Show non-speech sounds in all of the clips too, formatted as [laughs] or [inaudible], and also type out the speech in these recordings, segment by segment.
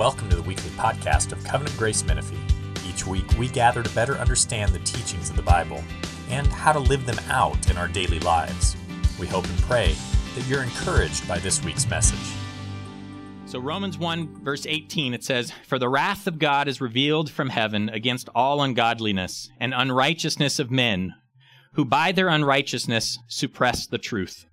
Welcome to the weekly podcast of Covenant Grace Menifee. Each week, we gather to better understand the teachings of the Bible and how to live them out in our daily lives. We hope and pray that you're encouraged by this week's message. So, Romans 1, verse 18, it says, For the wrath of God is revealed from heaven against all ungodliness and unrighteousness of men, who by their unrighteousness suppress the truth.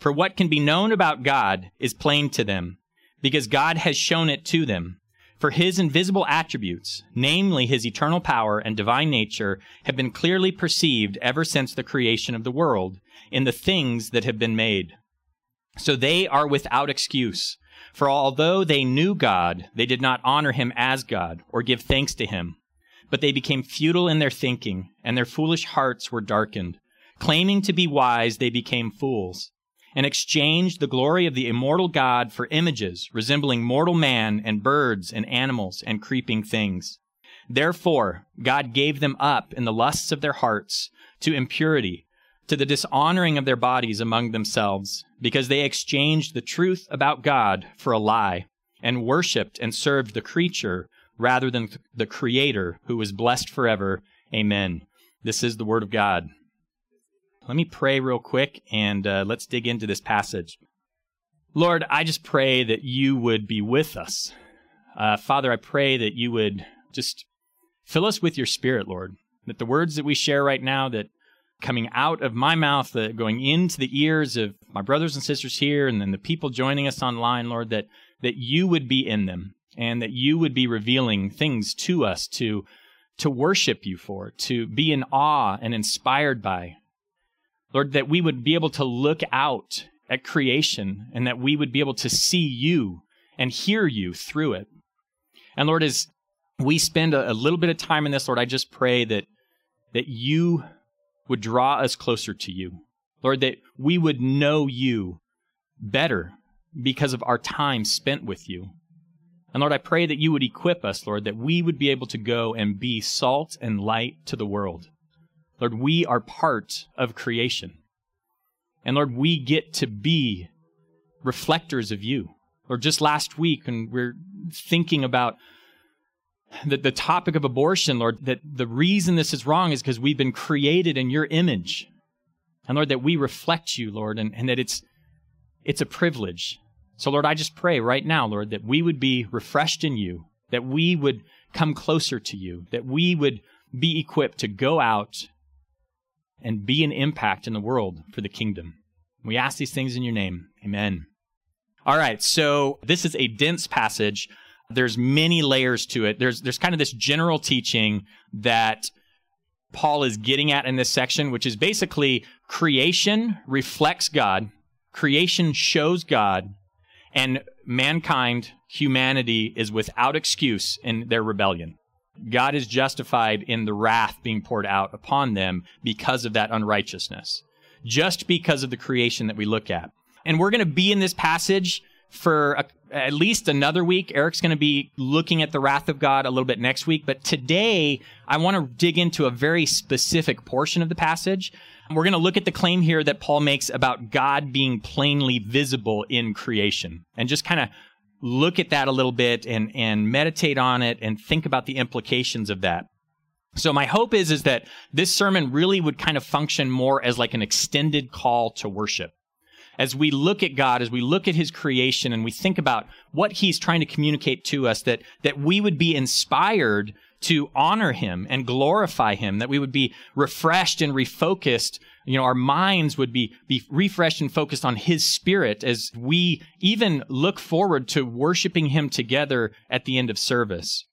For what can be known about God is plain to them because God has shown it to them. For his invisible attributes, namely his eternal power and divine nature, have been clearly perceived ever since the creation of the world in the things that have been made. So they are without excuse. For although they knew God, they did not honor him as God or give thanks to him. But they became futile in their thinking, and their foolish hearts were darkened. Claiming to be wise, they became fools and exchanged the glory of the immortal God for images resembling mortal man and birds and animals and creeping things. Therefore, God gave them up in the lusts of their hearts to impurity, to the dishonoring of their bodies among themselves, because they exchanged the truth about God for a lie, and worshipped and served the creature rather than the Creator, who is blessed forever. Amen. This is the Word of God. Let me pray real quick and uh, let's dig into this passage. Lord, I just pray that you would be with us. Uh, Father, I pray that you would just fill us with your spirit, Lord. That the words that we share right now, that coming out of my mouth, that going into the ears of my brothers and sisters here, and then the people joining us online, Lord, that that you would be in them, and that you would be revealing things to us to to worship you for, to be in awe and inspired by, Lord, that we would be able to look out at creation and that we would be able to see you and hear you through it. And Lord, as we spend a, a little bit of time in this, Lord, I just pray that that you would draw us closer to you. Lord, that we would know you better because of our time spent with you. And Lord, I pray that you would equip us, Lord, that we would be able to go and be salt and light to the world. Lord, we are part of creation. And Lord, we get to be reflectors of you. Lord, just last week, and we're thinking about the, the topic of abortion, Lord, that the reason this is wrong is because we've been created in your image. And Lord, that we reflect you, Lord, and, and that it's it's a privilege. So, Lord, I just pray right now, Lord, that we would be refreshed in you, that we would come closer to you, that we would be equipped to go out and be an impact in the world for the kingdom. We ask these things in your name. Amen. All right, so this is a dense passage. There's many layers to it. There's there's kind of this general teaching that Paul is getting at in this section, which is basically creation reflects God, creation shows God, and mankind, humanity is without excuse in their rebellion. God is justified in the wrath being poured out upon them because of that unrighteousness, just because of the creation that we look at. And we're going to be in this passage for a, at least another week. Eric's going to be looking at the wrath of God a little bit next week. But today, I want to dig into a very specific portion of the passage. We're going to look at the claim here that Paul makes about God being plainly visible in creation and just kind of look at that a little bit and, and meditate on it and think about the implications of that. So my hope is, is that this sermon really would kind of function more as like an extended call to worship. As we look at God, as we look at his creation and we think about what he's trying to communicate to us, that, that we would be inspired to honor him and glorify him, that we would be refreshed and refocused you know, our minds would be, be refreshed and focused on His Spirit as we even look forward to worshiping Him together at the end of service.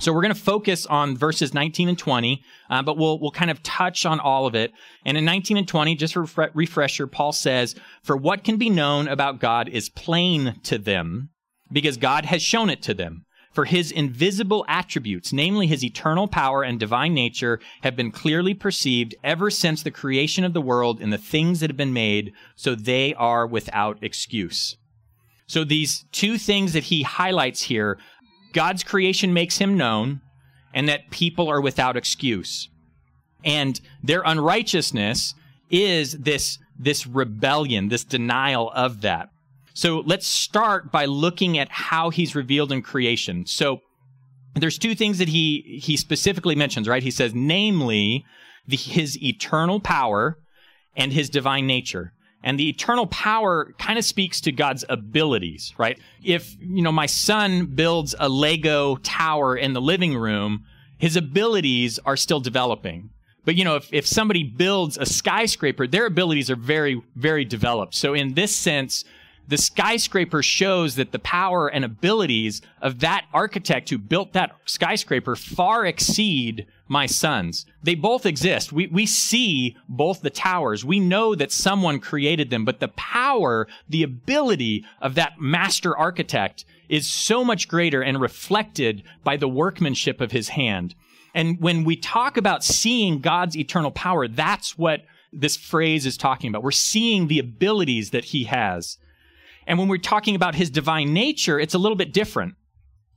So we're going to focus on verses 19 and 20, uh, but we'll we'll kind of touch on all of it. And in 19 and 20, just a refre- refresher, Paul says, "For what can be known about God is plain to them, because God has shown it to them." For his invisible attributes, namely his eternal power and divine nature, have been clearly perceived ever since the creation of the world in the things that have been made, so they are without excuse. So these two things that he highlights here God's creation makes him known, and that people are without excuse. And their unrighteousness is this, this rebellion, this denial of that. So let's start by looking at how he's revealed in creation. So there's two things that he he specifically mentions, right? He says, namely, the, his eternal power and his divine nature. And the eternal power kind of speaks to God's abilities, right? If, you know, my son builds a Lego tower in the living room, his abilities are still developing. But, you know, if, if somebody builds a skyscraper, their abilities are very, very developed. So in this sense, the skyscraper shows that the power and abilities of that architect who built that skyscraper far exceed my sons. They both exist. We, we see both the towers. We know that someone created them, but the power, the ability of that master architect is so much greater and reflected by the workmanship of his hand. And when we talk about seeing God's eternal power, that's what this phrase is talking about. We're seeing the abilities that he has. And when we're talking about his divine nature, it's a little bit different.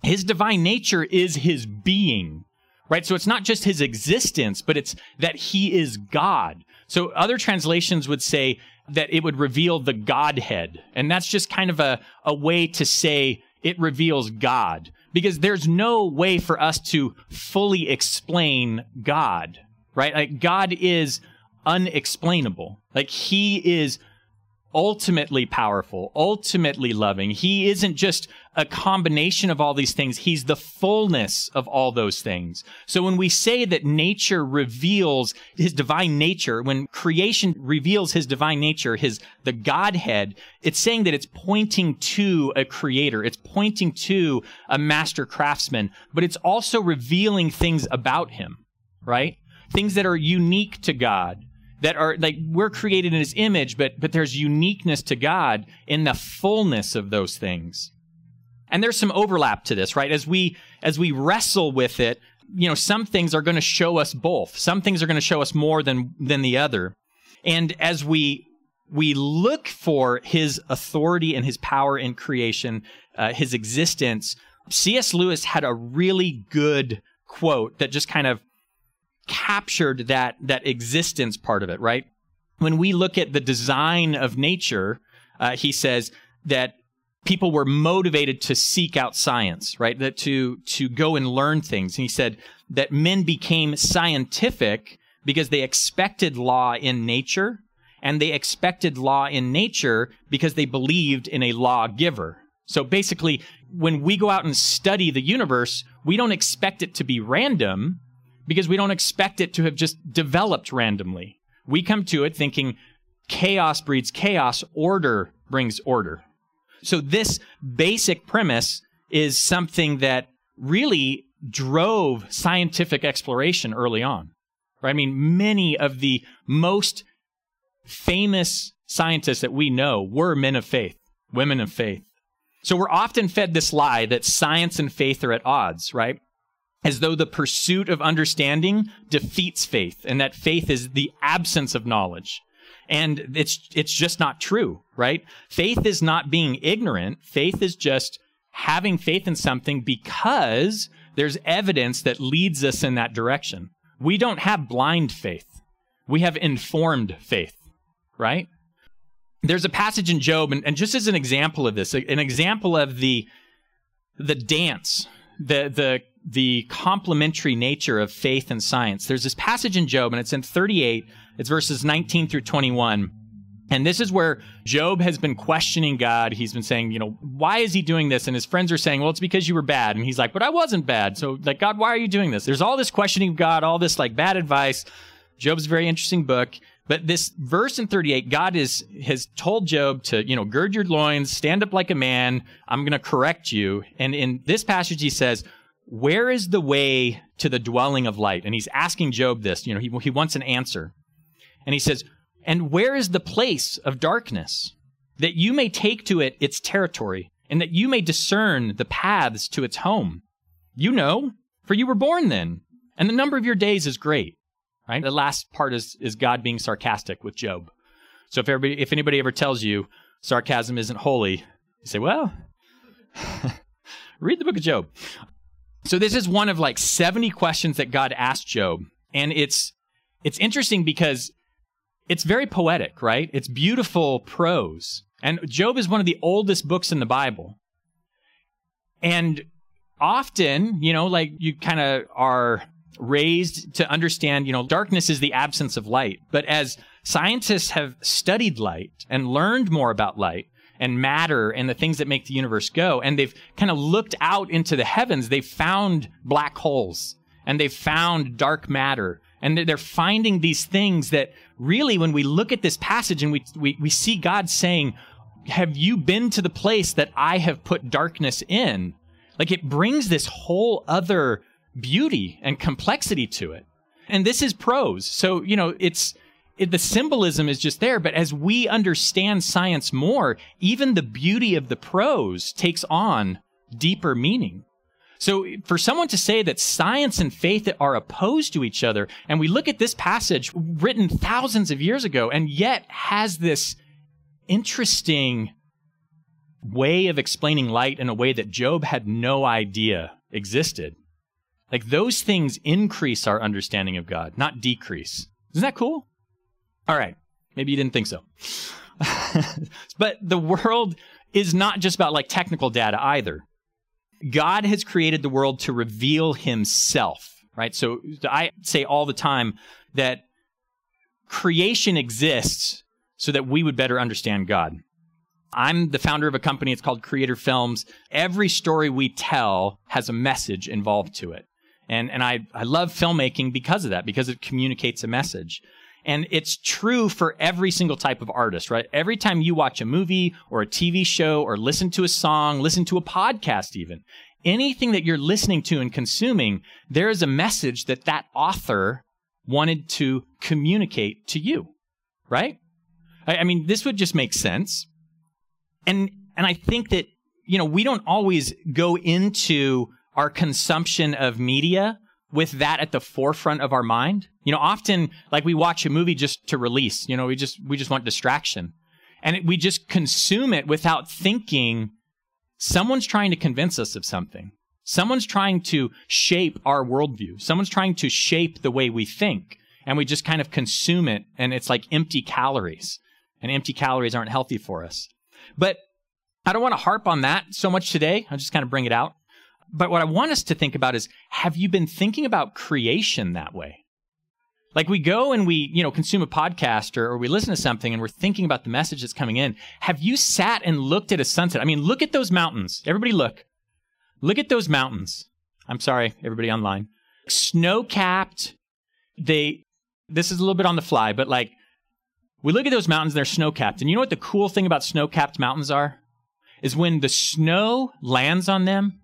His divine nature is his being, right? So it's not just his existence, but it's that he is God. So other translations would say that it would reveal the Godhead. And that's just kind of a, a way to say it reveals God because there's no way for us to fully explain God, right? Like God is unexplainable. Like he is ultimately powerful, ultimately loving. He isn't just a combination of all these things. He's the fullness of all those things. So when we say that nature reveals his divine nature, when creation reveals his divine nature, his, the Godhead, it's saying that it's pointing to a creator. It's pointing to a master craftsman, but it's also revealing things about him, right? Things that are unique to God that are like we're created in his image, but but there's uniqueness to God in the fullness of those things. And there's some overlap to this, right? As we as we wrestle with it, you know, some things are going to show us both. Some things are going to show us more than than the other. And as we we look for his authority and his power in creation, uh, his existence, C.S. Lewis had a really good quote that just kind of captured that that existence part of it, right? When we look at the design of nature, uh, he says that people were motivated to seek out science, right? That to to go and learn things. And he said that men became scientific because they expected law in nature, and they expected law in nature because they believed in a lawgiver. So basically, when we go out and study the universe, we don't expect it to be random because we don't expect it to have just developed randomly. We come to it thinking chaos breeds chaos, order brings order. So this basic premise is something that really drove scientific exploration early on. Right? I mean, many of the most famous scientists that we know were men of faith, women of faith. So we're often fed this lie that science and faith are at odds, right? As though the pursuit of understanding defeats faith and that faith is the absence of knowledge. And it's, it's just not true, right? Faith is not being ignorant. Faith is just having faith in something because there's evidence that leads us in that direction. We don't have blind faith. We have informed faith, right? There's a passage in Job, and, and just as an example of this, an example of the, the dance, the, the the complementary nature of faith and science. There's this passage in Job, and it's in 38, it's verses 19 through 21. And this is where Job has been questioning God. He's been saying, you know, why is he doing this? And his friends are saying, well, it's because you were bad. And he's like, but I wasn't bad. So, like, God, why are you doing this? There's all this questioning of God, all this like bad advice. Job's a very interesting book. But this verse in 38, God is, has told Job to, you know, gird your loins, stand up like a man. I'm going to correct you. And in this passage, he says, where is the way to the dwelling of light? And he's asking Job this. You know, he, he wants an answer. And he says, And where is the place of darkness? That you may take to it its territory, and that you may discern the paths to its home. You know, for you were born then, and the number of your days is great. Right? The last part is, is God being sarcastic with Job. So if everybody, if anybody ever tells you sarcasm isn't holy, you say, well, [laughs] read the book of Job. So this is one of like 70 questions that God asked Job. And it's it's interesting because it's very poetic, right? It's beautiful prose. And Job is one of the oldest books in the Bible. And often, you know, like you kind of are raised to understand, you know, darkness is the absence of light. But as scientists have studied light and learned more about light and matter and the things that make the universe go, and they've kind of looked out into the heavens, they've found black holes and they've found dark matter. And they're finding these things that really, when we look at this passage and we, we, we see God saying, Have you been to the place that I have put darkness in? Like it brings this whole other beauty and complexity to it. And this is prose. So, you know, it's, it, the symbolism is just there. But as we understand science more, even the beauty of the prose takes on deeper meaning. So for someone to say that science and faith are opposed to each other, and we look at this passage written thousands of years ago, and yet has this interesting way of explaining light in a way that Job had no idea existed. Like those things increase our understanding of God, not decrease. Isn't that cool? All right. Maybe you didn't think so. [laughs] but the world is not just about like technical data either. God has created the world to reveal himself, right? So I say all the time that creation exists so that we would better understand God. I'm the founder of a company. It's called Creator Films. Every story we tell has a message involved to it. And, and I, I love filmmaking because of that, because it communicates a message. And it's true for every single type of artist, right? Every time you watch a movie or a TV show or listen to a song, listen to a podcast even, anything that you're listening to and consuming, there is a message that that author wanted to communicate to you, right? I, I mean, this would just make sense. And, and I think that, you know, we don't always go into our consumption of media with that at the forefront of our mind. You know, often like we watch a movie just to release, you know, we just we just want distraction. And it, we just consume it without thinking someone's trying to convince us of something. Someone's trying to shape our worldview. Someone's trying to shape the way we think. And we just kind of consume it and it's like empty calories. And empty calories aren't healthy for us. But I don't want to harp on that so much today. I'll just kind of bring it out. But what I want us to think about is have you been thinking about creation that way? Like we go and we, you know, consume a podcast or, or, we listen to something and we're thinking about the message that's coming in. Have you sat and looked at a sunset? I mean, look at those mountains. Everybody look. Look at those mountains. I'm sorry, everybody online. Snow capped. They, this is a little bit on the fly, but like, we look at those mountains, they're snow capped. And you know what the cool thing about snow capped mountains are? Is when the snow lands on them,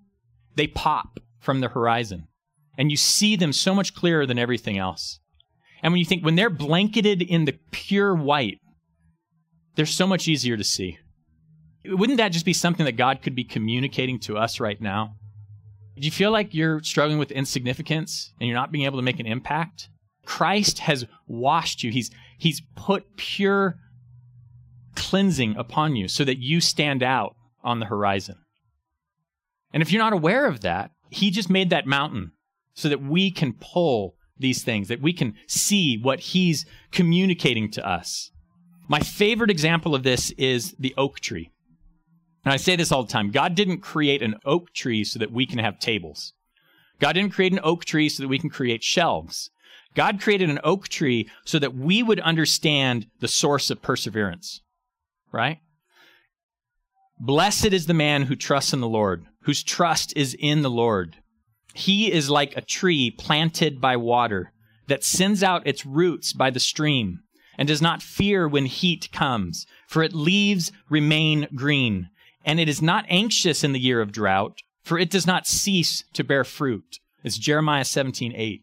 they pop from the horizon. And you see them so much clearer than everything else. And when you think, when they're blanketed in the pure white, they're so much easier to see. Wouldn't that just be something that God could be communicating to us right now? Do you feel like you're struggling with insignificance and you're not being able to make an impact? Christ has washed you. He's, he's put pure cleansing upon you so that you stand out on the horizon. And if you're not aware of that, he just made that mountain so that we can pull these things, that we can see what he's communicating to us. My favorite example of this is the oak tree. And I say this all the time God didn't create an oak tree so that we can have tables. God didn't create an oak tree so that we can create shelves. God created an oak tree so that we would understand the source of perseverance, right? Blessed is the man who trusts in the Lord, whose trust is in the Lord. He is like a tree planted by water that sends out its roots by the stream and does not fear when heat comes, for its leaves remain green, and it is not anxious in the year of drought, for it does not cease to bear fruit. It's Jeremiah 17, 8.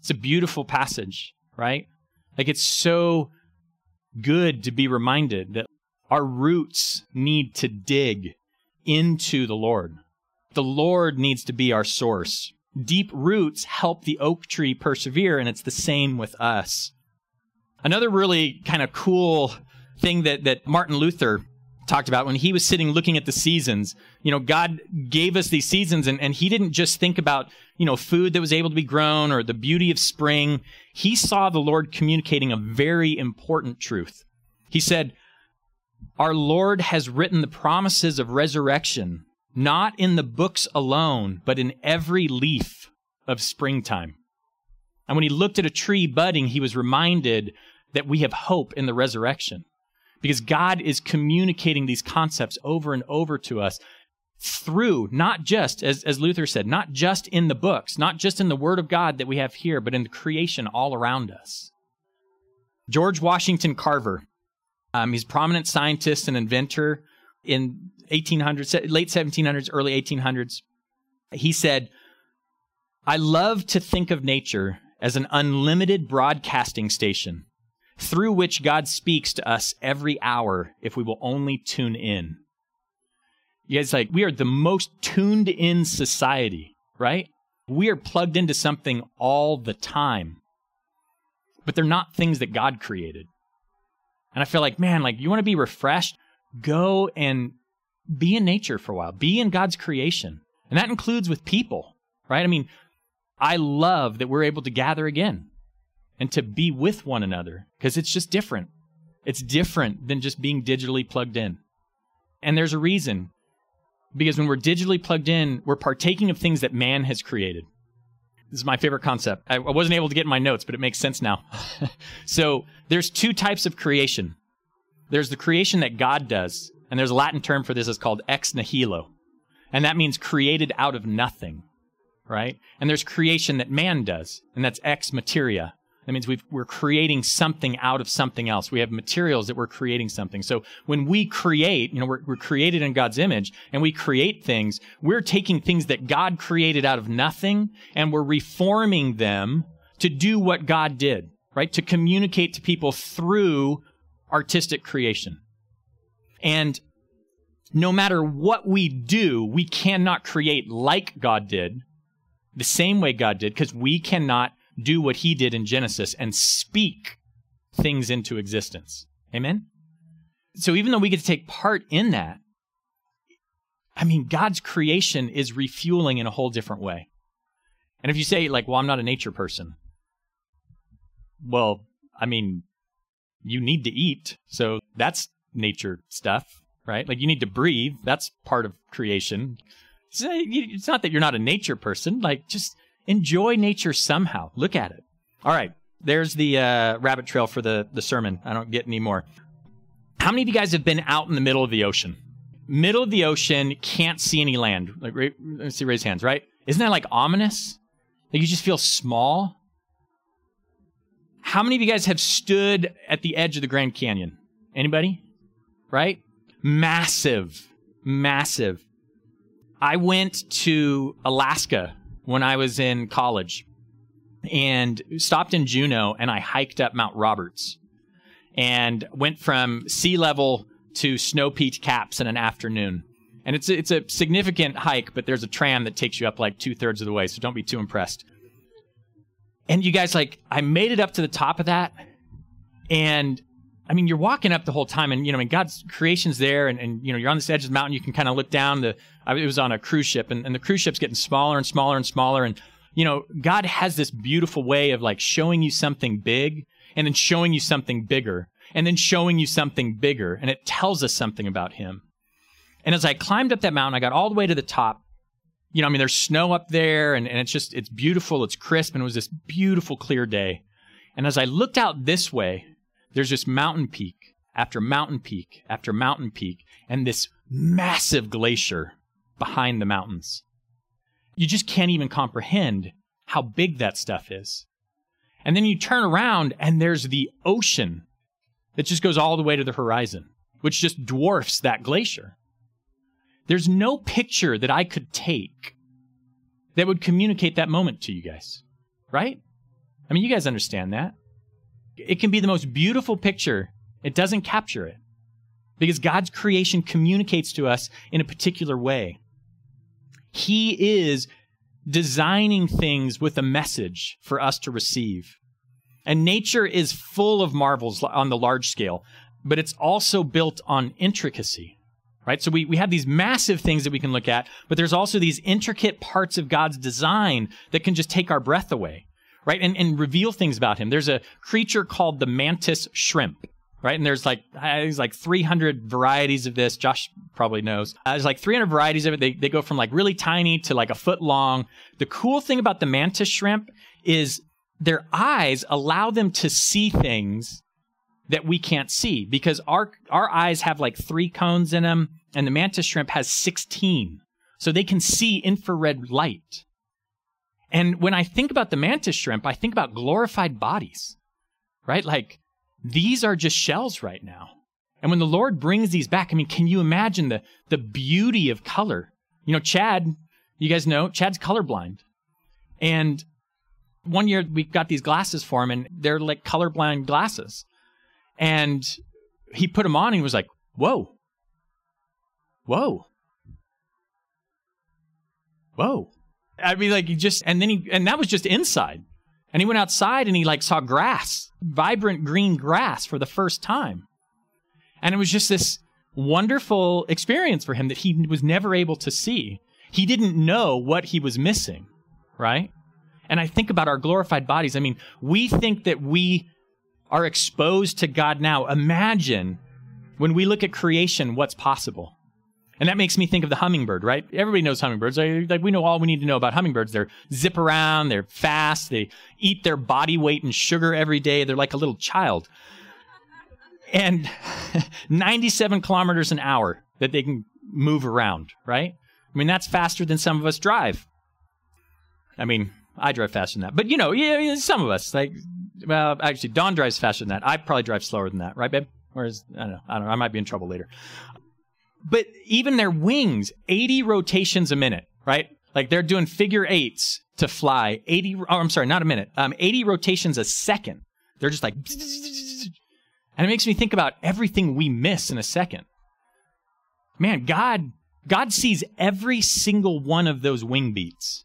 It's a beautiful passage, right? Like it's so good to be reminded that our roots need to dig into the Lord. The Lord needs to be our source. Deep roots help the oak tree persevere, and it's the same with us. Another really kind of cool thing that, that Martin Luther talked about when he was sitting looking at the seasons. You know, God gave us these seasons and, and he didn't just think about, you know, food that was able to be grown or the beauty of spring. He saw the Lord communicating a very important truth. He said, Our Lord has written the promises of resurrection, not in the books alone, but in every leaf of springtime. And when he looked at a tree budding, he was reminded that we have hope in the resurrection because God is communicating these concepts over and over to us through not just, as, as Luther said, not just in the books, not just in the Word of God that we have here, but in the creation all around us. George Washington Carver, um, he's a prominent scientist and inventor in 1800s, late 1700s, early 1800s. He said, I love to think of nature as an unlimited broadcasting station through which God speaks to us every hour if we will only tune in. You guys, like, we are the most tuned in society, right? We are plugged into something all the time, but they're not things that God created. And I feel like, man, like, you want to be refreshed? Go and be in nature for a while, be in God's creation. And that includes with people, right? I mean, I love that we're able to gather again and to be with one another because it's just different. It's different than just being digitally plugged in. And there's a reason because when we're digitally plugged in, we're partaking of things that man has created. This is my favorite concept. I wasn't able to get my notes, but it makes sense now. [laughs] so there's two types of creation. There's the creation that God does, and there's a Latin term for this it's called ex nihilo. And that means created out of nothing, right? And there's creation that man does, and that's ex materia. That means we are creating something out of something else. We have materials that we're creating something. So when we create, you know, we're, we're created in God's image and we create things, we're taking things that God created out of nothing and we're reforming them to do what God did, right? To communicate to people through artistic creation. And no matter what we do, we cannot create like God did, the same way God did, because we cannot do what he did in Genesis and speak things into existence. Amen? So even though we get to take part in that, I mean, God's creation is refueling in a whole different way. And if you say, like, well, I'm not a nature person, well, I mean, you need to eat. So that's nature stuff, right? Like, you need to breathe. That's part of creation. It's not that you're not a nature person. Like, just enjoy nature somehow. Look at it. All right, there's the uh, rabbit trail for the, the sermon. I don't get any more. How many of you guys have been out in the middle of the ocean? Middle of the ocean, can't see any land. Like, let's see, raise hands, right? Isn't that like ominous? Like you just feel small? How many of you guys have stood at the edge of the Grand Canyon? Anybody? Right? Massive, massive. I went to Alaska when I was in college and stopped in Juneau and I hiked up Mount Roberts and went from sea level to snow peak caps in an afternoon. And it's a, it's a significant hike, but there's a tram that takes you up like two thirds of the way, so don't be too impressed. And you guys, like, I made it up to the top of that, and I mean, you're walking up the whole time, and you know, I mean, God's creation's there, and, and you know, you're on this edge of the mountain. You can kind of look down. The I, it was on a cruise ship, and, and the cruise ship's getting smaller and smaller and smaller, and you know, God has this beautiful way of like showing you something big, and then showing you something bigger, and then showing you something bigger, and it tells us something about Him. And as I climbed up that mountain, I got all the way to the top. You know, I mean, there's snow up there, and, and it's just it's beautiful, it's crisp, and it was this beautiful, clear day. And as I looked out this way, there's just mountain peak after mountain peak after mountain peak and this massive glacier behind the mountains. You just can't even comprehend how big that stuff is. And then you turn around and there's the ocean that just goes all the way to the horizon, which just dwarfs that glacier. There's no picture that I could take that would communicate that moment to you guys, right? I mean, you guys understand that. It can be the most beautiful picture, it doesn't capture it because God's creation communicates to us in a particular way. He is designing things with a message for us to receive. And nature is full of marvels on the large scale, but it's also built on intricacy. right? So we, we have these massive things that we can look at, but there's also these intricate parts of God's design that can just take our breath away, right? And, and reveal things about him. There's a creature called the mantis shrimp, right? And there's like, there's like 300 varieties of this. Josh probably knows. Uh, there's like 300 varieties of it. They, they go from like really tiny to like a foot long. The cool thing about the mantis shrimp is their eyes allow them to see things that we can't see because our our eyes have like three cones in them and the mantis shrimp has 16 so they can see infrared light and when i think about the mantis shrimp i think about glorified bodies right? Like these are just shells right now. And when the lord brings these back i mean can you imagine the the beauty of color? You know chad you guys know chad's colorblind. And one year we got these glasses for him and they're like colorblind glasses. And he put them on and he was like, whoa, whoa, whoa. I mean, like, he just, and then he, and that was just inside. And he went outside and he like saw grass, vibrant green grass for the first time. And it was just this wonderful experience for him that he was never able to see. He didn't know what he was missing, right? And I think about our glorified bodies. I mean, we think that we are exposed to God now. Imagine when we look at creation, what's possible. And that makes me think of the hummingbird, right? Everybody knows hummingbirds. Like we know all we need to know about hummingbirds. They're zip around, they're fast, they eat their body weight in sugar every day. They're like a little child. And [laughs] 97 kilometers an hour that they can move around, right? I mean, that's faster than some of us drive. I mean, I drive faster than that. But you know, yeah, some of us, like well, actually, Don drives faster than that. I probably drive slower than that, right, babe? Whereas I don't know. I don't know. I might be in trouble later. But even their wings, 80 rotations a minute, right? Like they're doing figure eights to fly 80. Oh, I'm sorry, not a minute. Um, 80 rotations a second. They're just like, and it makes me think about everything we miss in a second. Man, God, God sees every single one of those wing beats.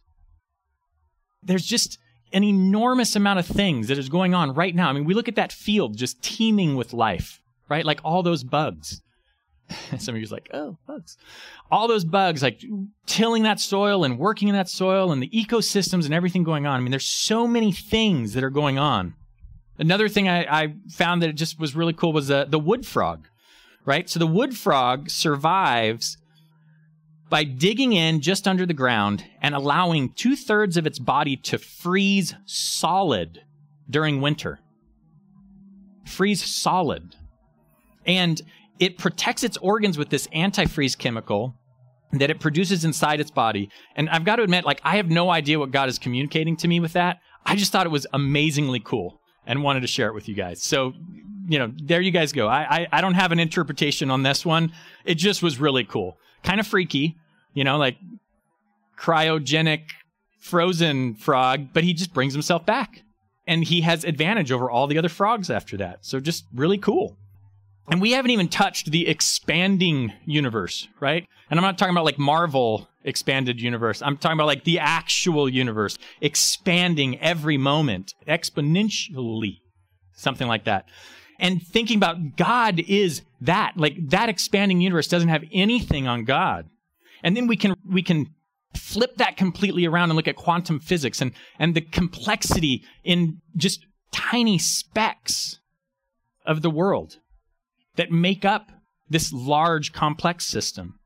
There's just an enormous amount of things that is going on right now. I mean, we look at that field just teeming with life, right? Like all those bugs. [laughs] Some of you's like, oh, bugs. All those bugs, like tilling that soil and working in that soil and the ecosystems and everything going on. I mean, there's so many things that are going on. Another thing I, I found that it just was really cool was uh, the wood frog, right? So the wood frog survives by digging in just under the ground and allowing two thirds of its body to freeze solid during winter. Freeze solid. And it protects its organs with this antifreeze chemical that it produces inside its body. And I've got to admit, like, I have no idea what God is communicating to me with that. I just thought it was amazingly cool and wanted to share it with you guys. So, you know, there you guys go. I, I, I don't have an interpretation on this one. It just was really cool. Kind of freaky, you know, like cryogenic frozen frog, but he just brings himself back. And he has advantage over all the other frogs after that. So just really cool. And we haven't even touched the expanding universe, right? And I'm not talking about like Marvel expanded universe. I'm talking about like the actual universe expanding every moment exponentially, something like that. And thinking about God is that, like that expanding universe doesn't have anything on God. And then we can we can flip that completely around and look at quantum physics and and the complexity in just tiny specks of the world that make up this large complex system.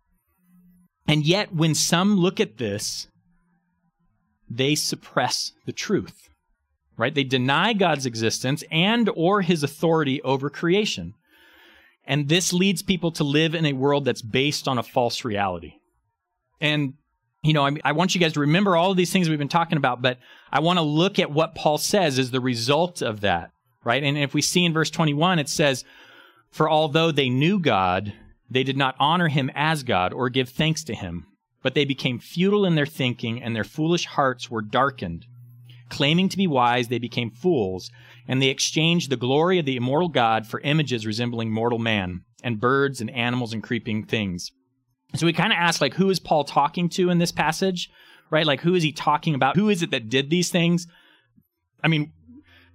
And yet when some look at this they suppress the truth. Right? They deny God's existence and or his authority over creation. And this leads people to live in a world that's based on a false reality. And you know, I, I, want you guys to remember all of these things we've been talking about, but I want to look at what Paul says as the result of that, right? And if we see in verse 21, it says, For although they knew God, they did not honor him as God or give thanks to him, but they became futile in their thinking, and their foolish hearts were darkened. Claiming to be wise, they became fools, and they exchanged the glory of the immortal God for images resembling mortal man, and birds and animals and creeping things. So we kind of ask, like, who is Paul talking to in this passage, right? Like, who is he talking about? Who is it that did these things? I mean,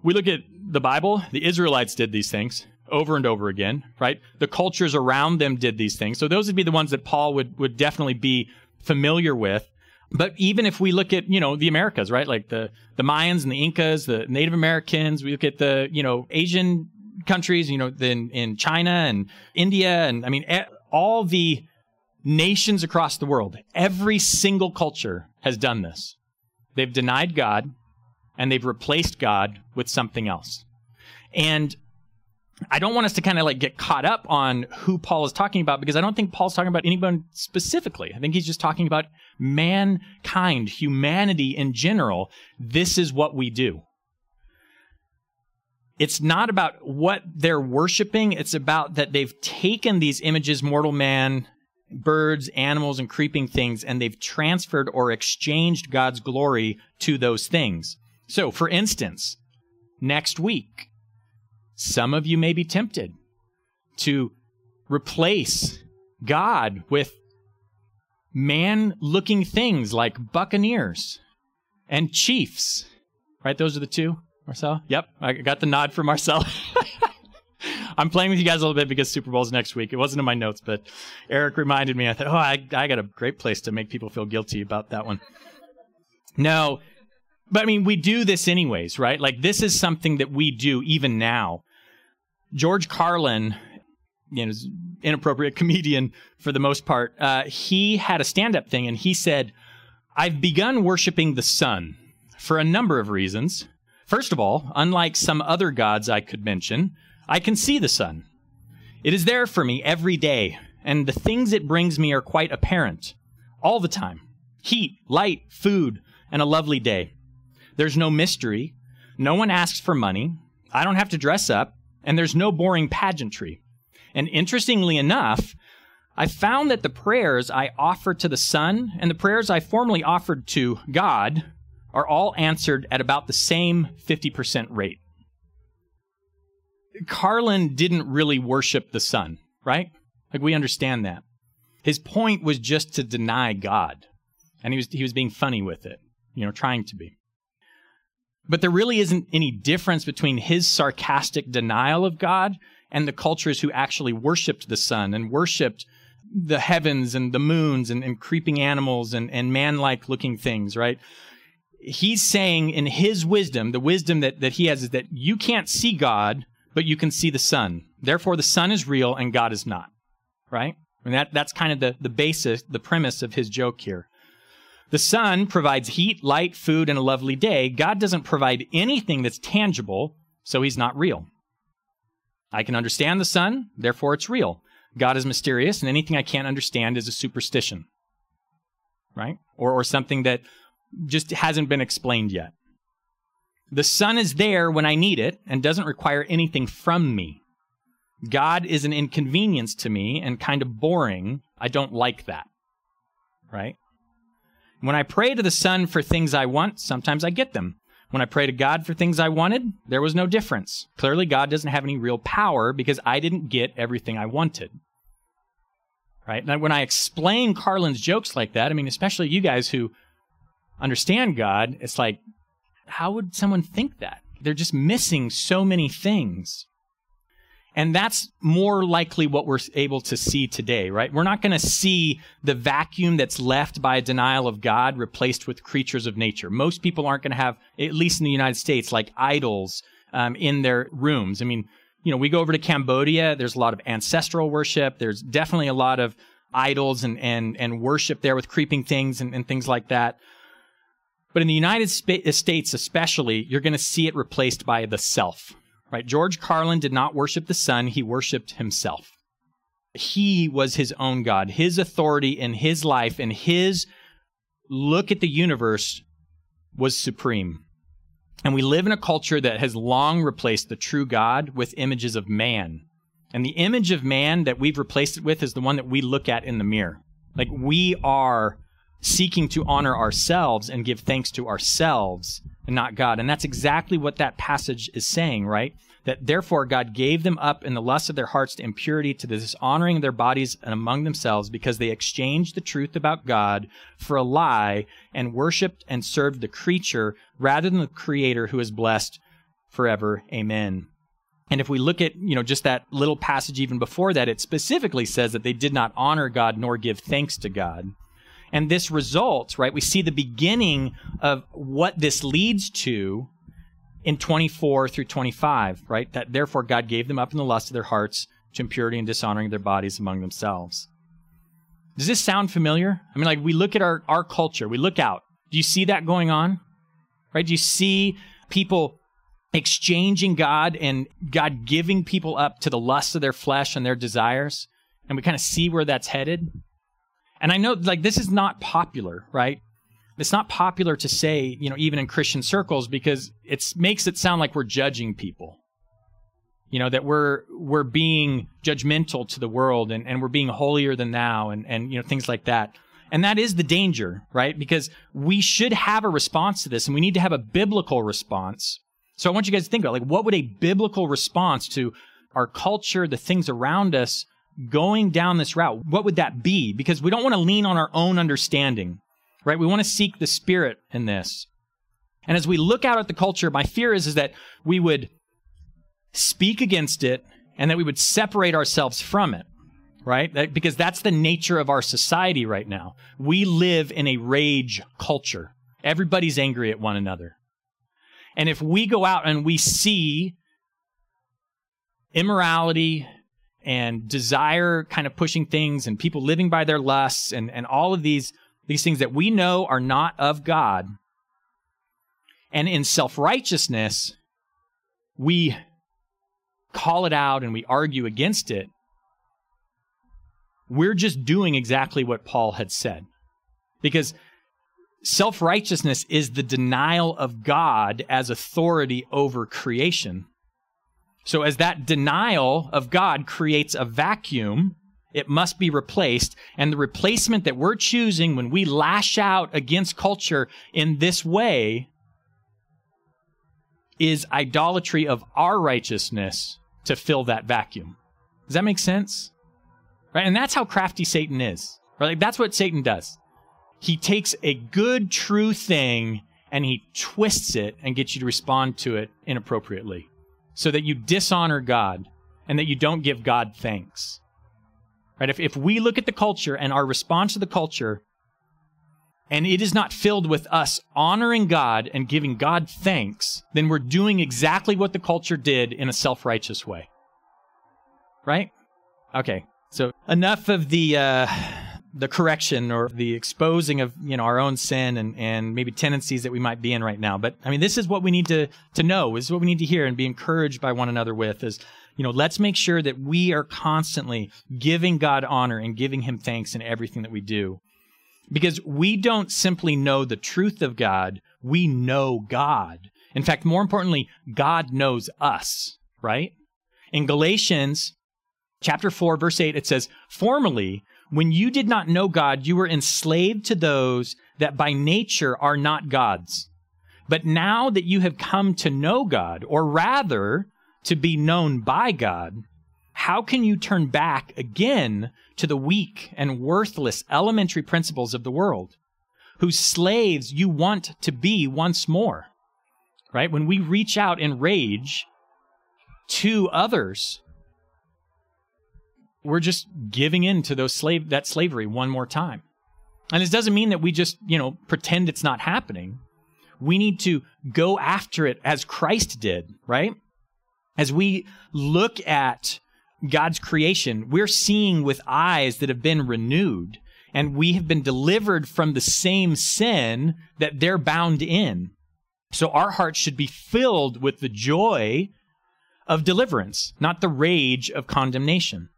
we look at the Bible, the Israelites did these things over and over again, right? The cultures around them did these things. So those would be the ones that Paul would, would definitely be familiar with. But even if we look at, you know, the Americas, right? Like the, the Mayans and the Incas, the Native Americans, we look at the, you know, Asian countries, you know, in, in China and India. And I mean, all the nations across the world, every single culture has done this. They've denied God and they've replaced God with something else. And I don't want us to kind of like get caught up on who Paul is talking about because I don't think Paul's talking about anyone specifically. I think he's just talking about mankind, humanity in general. This is what we do. It's not about what they're worshiping, it's about that they've taken these images, mortal man, birds, animals, and creeping things, and they've transferred or exchanged God's glory to those things. So, for instance, next week, some of you may be tempted to replace God with man looking things like buccaneers and chiefs. Right? Those are the two, Marcel? Yep. I got the nod from Marcel. [laughs] I'm playing with you guys a little bit because Super Bowl's next week. It wasn't in my notes, but Eric reminded me. I thought, oh, I, I got a great place to make people feel guilty about that one. No, but I mean, we do this anyways, right? Like, this is something that we do even now. George Carlin, you know, inappropriate comedian for the most part, uh, he had a stand up thing and he said, I've begun worshiping the sun for a number of reasons. First of all, unlike some other gods I could mention, I can see the sun. It is there for me every day, and the things it brings me are quite apparent all the time heat, light, food, and a lovely day. There's no mystery. No one asks for money. I don't have to dress up and there's no boring pageantry. And interestingly enough, I found that the prayers I offer to the sun and the prayers I formerly offered to God are all answered at about the same 50% rate. Carlin didn't really worship the sun, right? Like we understand that. His point was just to deny God. And he was he was being funny with it, you know, trying to be. But there really isn't any difference between his sarcastic denial of God and the cultures who actually worshiped the sun and worshiped the heavens and the moons and, and creeping animals and, and man like looking things, right? He's saying in his wisdom, the wisdom that, that he has is that you can't see God, but you can see the sun. Therefore, the sun is real and God is not, right? And that, that's kind of the, the basis, the premise of his joke here. The sun provides heat, light, food, and a lovely day. God doesn't provide anything that's tangible, so he's not real. I can understand the sun, therefore it's real. God is mysterious, and anything I can't understand is a superstition. Right? Or, or something that just hasn't been explained yet. The sun is there when I need it and doesn't require anything from me. God is an inconvenience to me and kind of boring. I don't like that. Right? When I pray to the sun for things I want, sometimes I get them. When I pray to God for things I wanted, there was no difference. Clearly, God doesn't have any real power because I didn't get everything I wanted. Right? Now, when I explain Carlin's jokes like that, I mean, especially you guys who understand God, it's like, how would someone think that? They're just missing so many things. And that's more likely what we're able to see today, right? We're not going to see the vacuum that's left by a denial of God replaced with creatures of nature. Most people aren't going to have, at least in the United States, like idols um, in their rooms. I mean, you know, we go over to Cambodia, there's a lot of ancestral worship. There's definitely a lot of idols and, and, and worship there with creeping things and, and things like that. But in the United States, especially, you're going to see it replaced by the self Right? George Carlin did not worship the sun, he worshiped himself. He was his own God. His authority in his life and his look at the universe was supreme. And we live in a culture that has long replaced the true God with images of man. And the image of man that we've replaced it with is the one that we look at in the mirror. Like we are seeking to honor ourselves and give thanks to ourselves and not God. And that's exactly what that passage is saying, right? That therefore God gave them up in the lust of their hearts to impurity, to the dishonoring of their bodies and among themselves, because they exchanged the truth about God for a lie and worshiped and served the creature rather than the Creator who is blessed forever. Amen. And if we look at, you know, just that little passage even before that, it specifically says that they did not honor God nor give thanks to God. And this results, right? We see the beginning of what this leads to in 24 through 25, right? That therefore God gave them up in the lust of their hearts to impurity and dishonoring their bodies among themselves. Does this sound familiar? I mean, like we look at our, our culture, we look out. Do you see that going on? Right? Do you see people exchanging God and God giving people up to the lust of their flesh and their desires? And we kind of see where that's headed. And I know, like, this is not popular, right? It's not popular to say, you know, even in Christian circles, because it makes it sound like we're judging people. You know, that we're we're being judgmental to the world and, and we're being holier than thou and, and you know, things like that. And that is the danger, right? Because we should have a response to this and we need to have a biblical response. So I want you guys to think about like what would a biblical response to our culture, the things around us going down this route, what would that be? Because we don't want to lean on our own understanding, right? We want to seek the spirit in this. And as we look out at the culture, my fear is, is that we would speak against it and that we would separate ourselves from it, right? That, because that's the nature of our society right now. We live in a rage culture. Everybody's angry at one another. And if we go out and we see immorality and desire kind of pushing things and people living by their lusts and, and all of these, these things that we know are not of God, and in self righteousness, we call it out and we argue against it, we're just doing exactly what Paul had said. Because self righteousness is the denial of God as authority over creation. So, as that denial of God creates a vacuum, it must be replaced. And the replacement that we're choosing when we lash out against culture in this way is idolatry of our righteousness to fill that vacuum. Does that make sense? Right? And that's how crafty Satan is. Right? Like that's what Satan does. He takes a good, true thing and he twists it and gets you to respond to it inappropriately so that you dishonor God and that you don't give God thanks. Right? If, if we look at the culture and our response to the culture and it is not filled with us honoring God and giving God thanks, then we're doing exactly what the culture did in a self righteous way. Right? Okay. So enough of the uh, the correction or the exposing of you know our own sin and, and maybe tendencies that we might be in right now. But I mean, this is what we need to to know. This is what we need to hear and be encouraged by one another with. Is you know, let's make sure that we are constantly giving God honor and giving Him thanks in everything that we do. Because we don't simply know the truth of God, we know God. In fact, more importantly, God knows us, right? In Galatians chapter 4, verse 8, it says, Formerly, when you did not know God, you were enslaved to those that by nature are not God's. But now that you have come to know God, or rather, to be known by God, how can you turn back again to the weak and worthless elementary principles of the world, whose slaves you want to be once more? Right? When we reach out in rage to others, we're just giving in to those slave that slavery one more time. And this doesn't mean that we just, you know, pretend it's not happening. We need to go after it as Christ did, right? As we look at God's creation, we're seeing with eyes that have been renewed, and we have been delivered from the same sin that they're bound in. So our hearts should be filled with the joy of deliverance, not the rage of condemnation.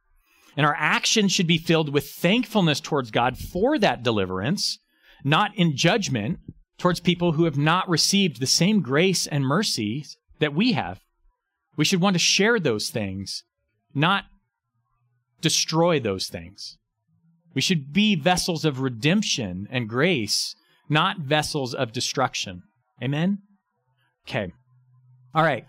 And our actions should be filled with thankfulness towards God for that deliverance, not in judgment towards people who have not received the same grace and mercy that we have. We should want to share those things not destroy those things. We should be vessels of redemption and grace, not vessels of destruction. Amen? Okay. All right.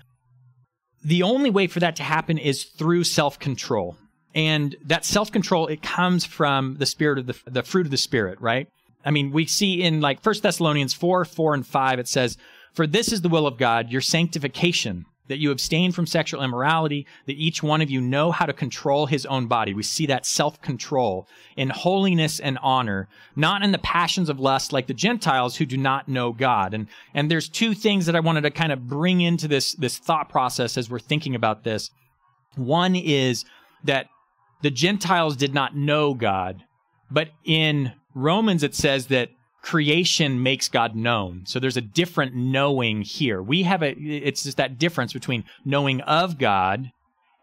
The only way for that to happen is through self control. And that self control, it comes from the spirit of the, the fruit of the spirit, right? I mean, we see in like First Thessalonians 4, 4, and 5, it says, For this is the will of God, your sanctification that you abstain from sexual immorality, that each one of you know how to control his own body. We see that self control in holiness and honor, not in the passions of lust like the Gentiles who do not know God. And, and there's two things that I wanted to kind of bring into this, this thought process as we're thinking about this. One is that the Gentiles did not know God, but in Romans it says that creation makes God known. So there's a different knowing here. We have a, it's just that difference between knowing of God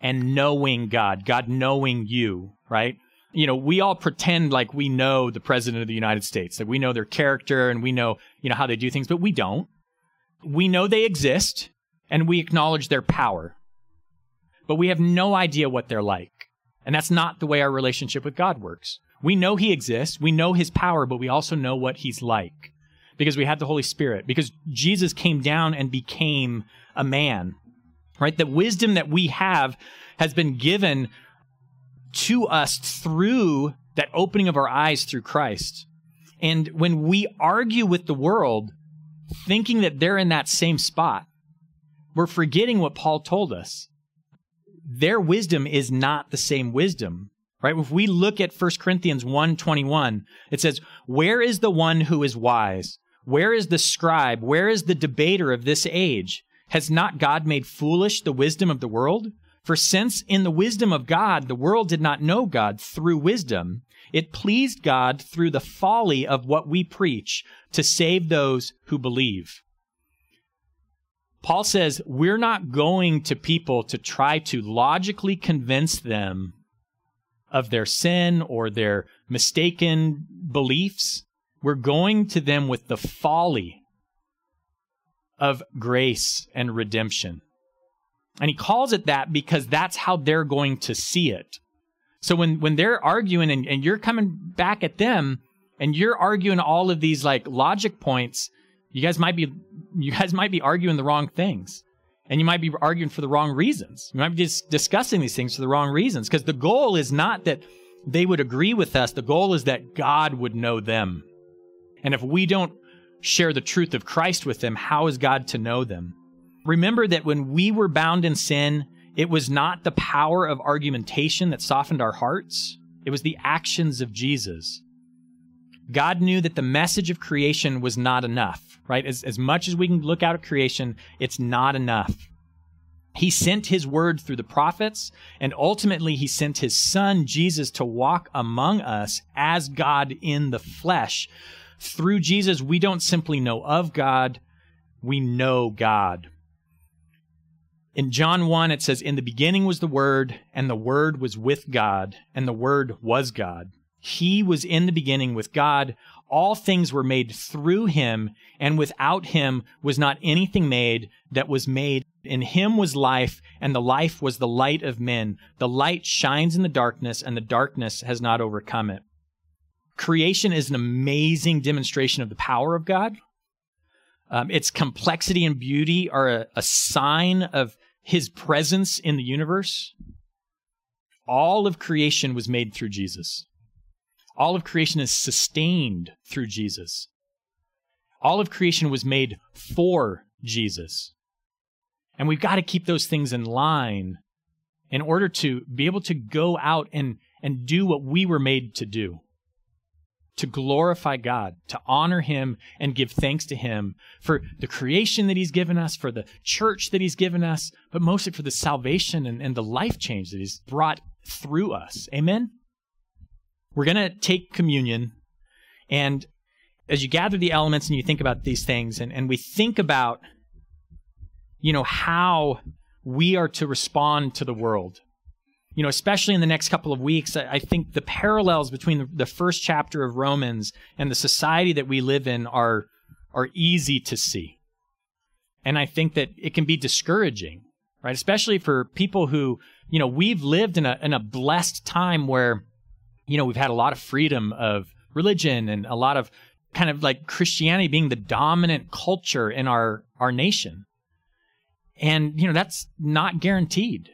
and knowing God, God knowing you, right? You know, we all pretend like we know the president of the United States, that we know their character and we know, you know, how they do things, but we don't. We know they exist and we acknowledge their power, but we have no idea what they're like. And that's not the way our relationship with God works. We know he exists, we know his power, but we also know what he's like because we have the Holy Spirit, because Jesus came down and became a man, right? The wisdom that we have has been given to us through that opening of our eyes through Christ. And when we argue with the world, thinking that they're in that same spot, we're forgetting what Paul told us. Their wisdom is not the same wisdom right? If we look at 1 Corinthians 1:21, it says, "Where is the one who is wise? Where is the scribe? Where is the debater of this age? Has not God made foolish the wisdom of the world? For since in the wisdom of God the world did not know God through wisdom, it pleased God through the folly of what we preach to save those who believe." Paul says, we're not going to people to try to logically convince them of their sin or their mistaken beliefs. We're going to them with the folly of grace and redemption. And he calls it that because that's how they're going to see it. So when, when they're arguing and, and you're coming back at them and you're arguing all of these like logic points, you guys might be you guys might be arguing the wrong things and you might be arguing for the wrong reasons. You might be just discussing these things for the wrong reasons because the goal is not that they would agree with us. The goal is that God would know them. And if we don't share the truth of Christ with them, how is God to know them? Remember that when we were bound in sin, it was not the power of argumentation that softened our hearts. It was the actions of Jesus. God knew that the message of creation was not enough, right? As, as much as we can look out at creation, it's not enough. He sent his word through the prophets, and ultimately he sent his son, Jesus, to walk among us as God in the flesh. Through Jesus, we don't simply know of God, we know God. In John 1, it says, In the beginning was the Word, and the Word was with God, and the Word was God. He was in the beginning with God. All things were made through him, and without him was not anything made that was made. In him was life, and the life was the light of men. The light shines in the darkness, and the darkness has not overcome it. Creation is an amazing demonstration of the power of God. Um, its complexity and beauty are a, a sign of his presence in the universe. All of creation was made through Jesus. All of creation is sustained through Jesus. All of creation was made for Jesus. And we've got to keep those things in line in order to be able to go out and, and do what we were made to do to glorify God, to honor Him, and give thanks to Him for the creation that He's given us, for the church that He's given us, but mostly for the salvation and, and the life change that He's brought through us. Amen? We're going to take communion. And as you gather the elements and you think about these things, and, and we think about, you know, how we are to respond to the world. You know, especially in the next couple of weeks, I, I think the parallels between the, the first chapter of Romans and the society that we live in are are easy to see. And I think that it can be discouraging, right? Especially for people who, you know, we've lived in a in a blessed time where you know, we've had a lot of freedom of religion and a lot of kind of like Christianity being the dominant culture in our our nation. And you know, that's not guaranteed.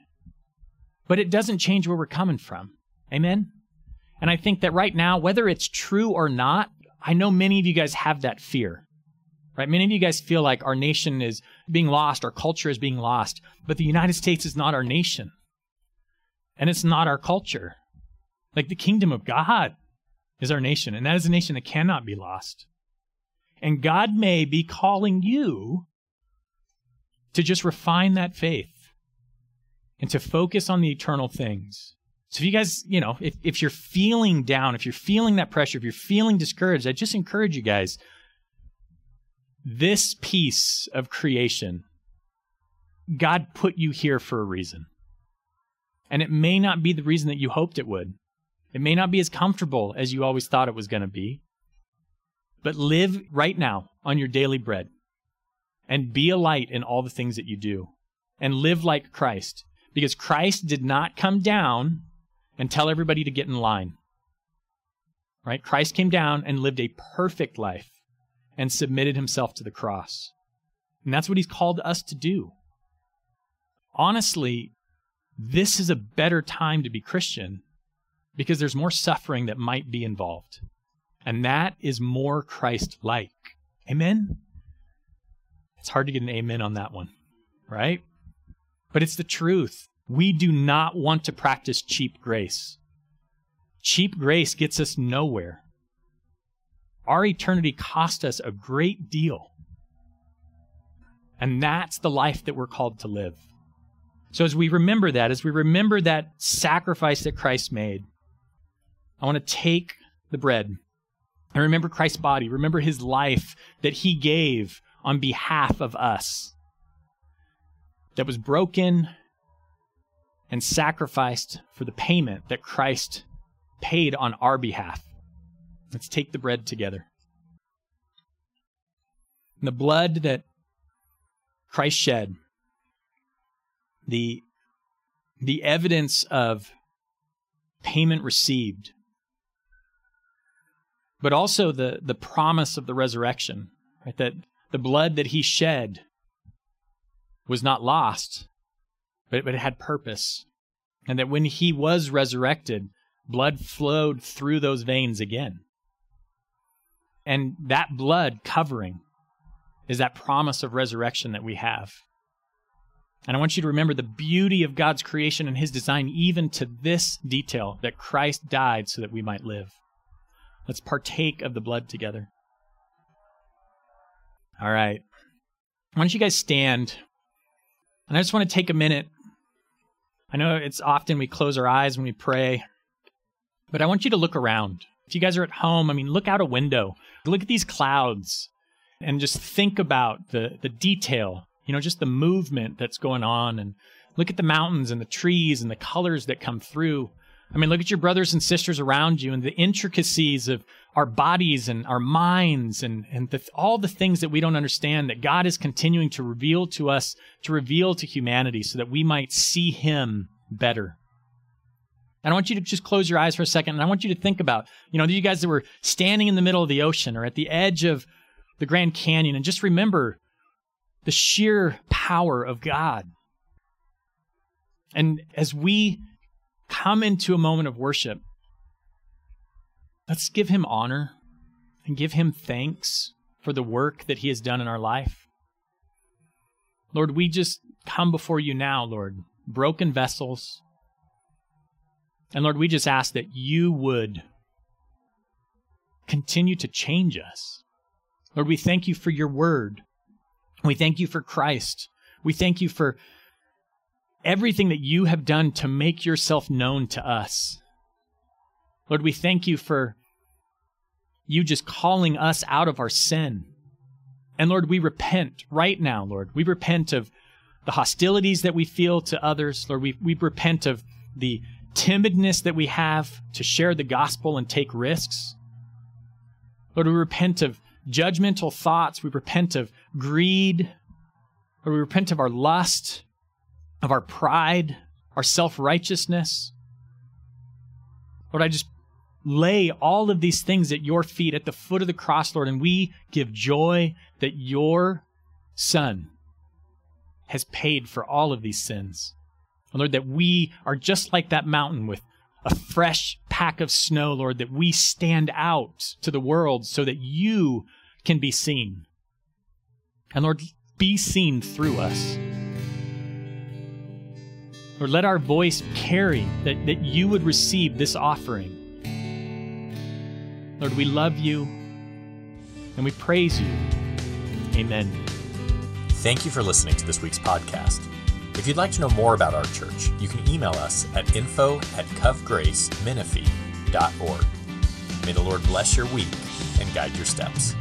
But it doesn't change where we're coming from. Amen. And I think that right now whether it's true or not, I know many of you guys have that fear. Right? Many of you guys feel like our nation is being lost, our culture is being lost, but the United States is not our nation. And it's not our culture. Like the kingdom of God is our nation, and that is a nation that cannot be lost. And God may be calling you to just refine that faith and to focus on the eternal things. So if you guys, you know, if, if you're feeling down, if you're feeling that pressure, if you're feeling discouraged, I just encourage you guys, this piece of creation, God put you here for a reason. And it may not be the reason that you hoped it would. It may not be as comfortable as you always thought it was going to be. But live right now on your daily bread and be a light in all the things that you do and live like Christ because Christ did not come down and tell everybody to get in line. Right? Christ came down and lived a perfect life and submitted himself to the cross. And that's what he's called us to do. Honestly, this is a better time to be Christian because there's more suffering that might be involved. And that is more Christ like. Amen? It's hard to get an amen on that one, right? But it's the truth. We do not want to practice cheap grace. Cheap grace gets us nowhere. Our eternity cost us a great deal. And that's the life that we're called to live. So, as we remember that, as we remember that sacrifice that Christ made, I want to take the bread and remember Christ's body, remember his life that he gave on behalf of us, that was broken and sacrificed for the payment that Christ paid on our behalf. Let's take the bread together. And the blood that Christ shed, the, the evidence of payment received, but also the, the promise of the resurrection, right? That the blood that he shed was not lost, but, but it had purpose. And that when he was resurrected, blood flowed through those veins again. And that blood covering is that promise of resurrection that we have. And I want you to remember the beauty of God's creation and his design, even to this detail that Christ died so that we might live. Let's partake of the blood together. All right. Why don't you guys stand? And I just want to take a minute. I know it's often we close our eyes when we pray, but I want you to look around. If you guys are at home, I mean, look out a window, look at these clouds, and just think about the, the detail, you know, just the movement that's going on, and look at the mountains and the trees and the colors that come through. I mean, look at your brothers and sisters around you and the intricacies of our bodies and our minds and, and the, all the things that we don't understand that God is continuing to reveal to us, to reveal to humanity so that we might see Him better. And I want you to just close your eyes for a second and I want you to think about, you know, you guys that were standing in the middle of the ocean or at the edge of the Grand Canyon and just remember the sheer power of God. And as we come into a moment of worship, let's give him honor and give him thanks for the work that he has done in our life. Lord, we just come before you now, Lord, broken vessels. And Lord, we just ask that you would continue to change us. Lord, we thank you for your word. We thank you for Christ. We thank you for everything that you have done to make yourself known to us. Lord, we thank you for you just calling us out of our sin. And Lord, we repent right now, Lord. We repent of the hostilities that we feel to others. Lord, we, we repent of the timidness that we have to share the gospel and take risks. Lord, we repent of judgmental thoughts. We repent of greed. Lord, we repent of our lust of our pride, our self righteousness. Lord, I just lay all of these things at your feet at the foot of the cross, Lord, and we give joy that your Son has paid for all of these sins. And Lord, that we are just like that mountain with a fresh pack of snow, Lord, that we stand out to the world so that you can be seen. And Lord, be seen through us. Lord, let our voice carry that, that you would receive this offering. Lord, we love you and we praise you. Amen. Thank you for listening to this week's podcast. If you'd like to know more about our church, you can email us at info at covgracemenifee.org. May the Lord bless your week and guide your steps.